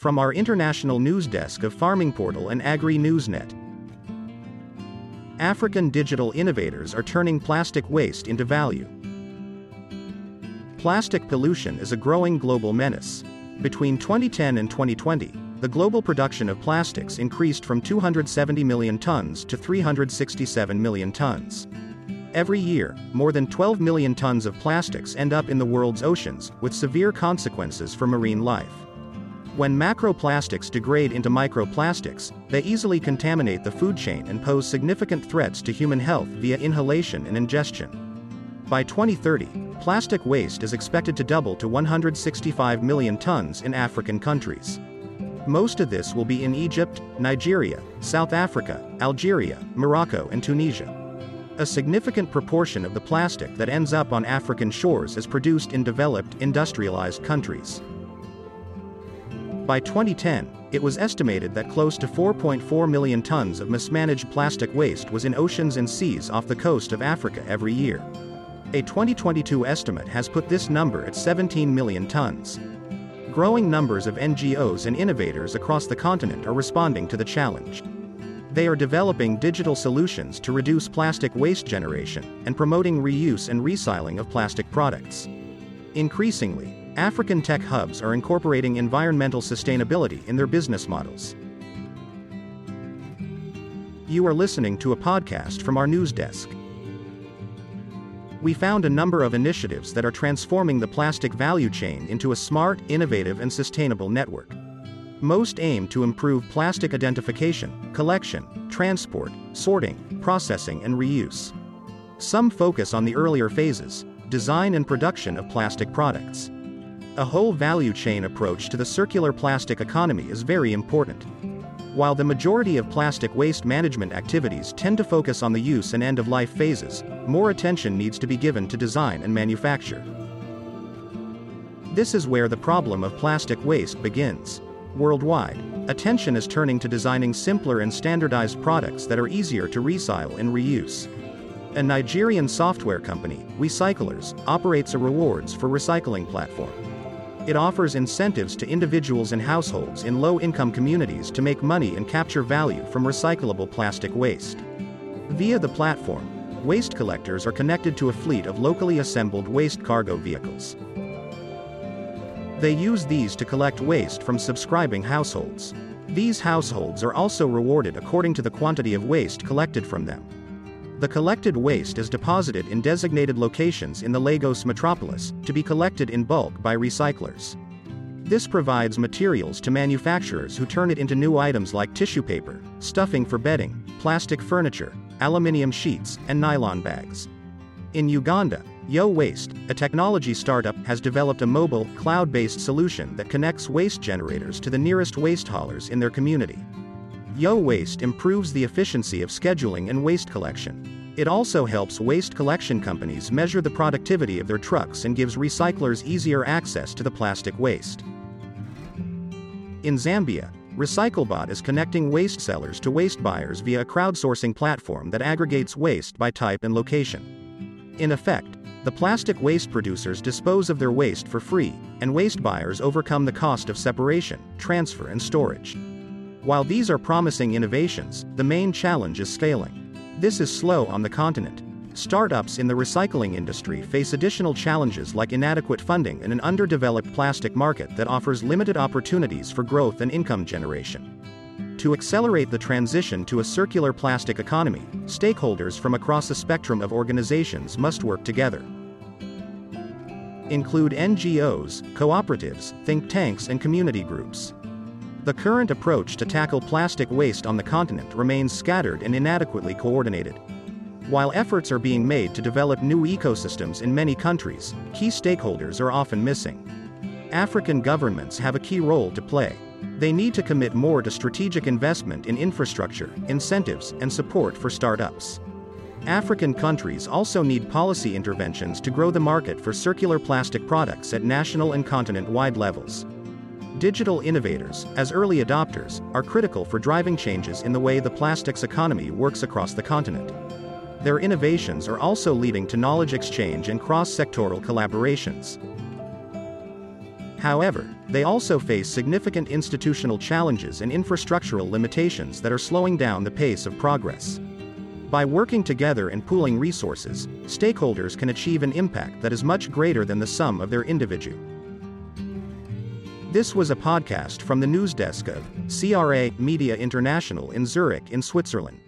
From our international news desk of Farming Portal and Agri Newsnet. African digital innovators are turning plastic waste into value. Plastic pollution is a growing global menace. Between 2010 and 2020, the global production of plastics increased from 270 million tons to 367 million tons. Every year, more than 12 million tons of plastics end up in the world's oceans, with severe consequences for marine life. When macroplastics degrade into microplastics, they easily contaminate the food chain and pose significant threats to human health via inhalation and ingestion. By 2030, plastic waste is expected to double to 165 million tons in African countries. Most of this will be in Egypt, Nigeria, South Africa, Algeria, Morocco, and Tunisia. A significant proportion of the plastic that ends up on African shores is produced in developed, industrialized countries. By 2010, it was estimated that close to 4.4 million tons of mismanaged plastic waste was in oceans and seas off the coast of Africa every year. A 2022 estimate has put this number at 17 million tons. Growing numbers of NGOs and innovators across the continent are responding to the challenge. They are developing digital solutions to reduce plastic waste generation and promoting reuse and recycling of plastic products. Increasingly, African tech hubs are incorporating environmental sustainability in their business models. You are listening to a podcast from our news desk. We found a number of initiatives that are transforming the plastic value chain into a smart, innovative, and sustainable network. Most aim to improve plastic identification, collection, transport, sorting, processing, and reuse. Some focus on the earlier phases design and production of plastic products. A whole value chain approach to the circular plastic economy is very important. While the majority of plastic waste management activities tend to focus on the use and end of life phases, more attention needs to be given to design and manufacture. This is where the problem of plastic waste begins. Worldwide, attention is turning to designing simpler and standardized products that are easier to recycle and reuse. A Nigerian software company, Recyclers, operates a rewards for recycling platform. It offers incentives to individuals and households in low income communities to make money and capture value from recyclable plastic waste. Via the platform, waste collectors are connected to a fleet of locally assembled waste cargo vehicles. They use these to collect waste from subscribing households. These households are also rewarded according to the quantity of waste collected from them. The collected waste is deposited in designated locations in the Lagos metropolis, to be collected in bulk by recyclers. This provides materials to manufacturers who turn it into new items like tissue paper, stuffing for bedding, plastic furniture, aluminium sheets, and nylon bags. In Uganda, Yo Waste, a technology startup, has developed a mobile, cloud based solution that connects waste generators to the nearest waste haulers in their community. Yo Waste improves the efficiency of scheduling and waste collection. It also helps waste collection companies measure the productivity of their trucks and gives recyclers easier access to the plastic waste. In Zambia, RecycleBot is connecting waste sellers to waste buyers via a crowdsourcing platform that aggregates waste by type and location. In effect, the plastic waste producers dispose of their waste for free, and waste buyers overcome the cost of separation, transfer, and storage. While these are promising innovations, the main challenge is scaling. This is slow on the continent. Startups in the recycling industry face additional challenges like inadequate funding and an underdeveloped plastic market that offers limited opportunities for growth and income generation. To accelerate the transition to a circular plastic economy, stakeholders from across a spectrum of organizations must work together. Include NGOs, cooperatives, think tanks, and community groups. The current approach to tackle plastic waste on the continent remains scattered and inadequately coordinated. While efforts are being made to develop new ecosystems in many countries, key stakeholders are often missing. African governments have a key role to play. They need to commit more to strategic investment in infrastructure, incentives, and support for startups. African countries also need policy interventions to grow the market for circular plastic products at national and continent wide levels. Digital innovators, as early adopters, are critical for driving changes in the way the plastics economy works across the continent. Their innovations are also leading to knowledge exchange and cross sectoral collaborations. However, they also face significant institutional challenges and infrastructural limitations that are slowing down the pace of progress. By working together and pooling resources, stakeholders can achieve an impact that is much greater than the sum of their individual this was a podcast from the news desk of CRA Media International in Zurich in Switzerland.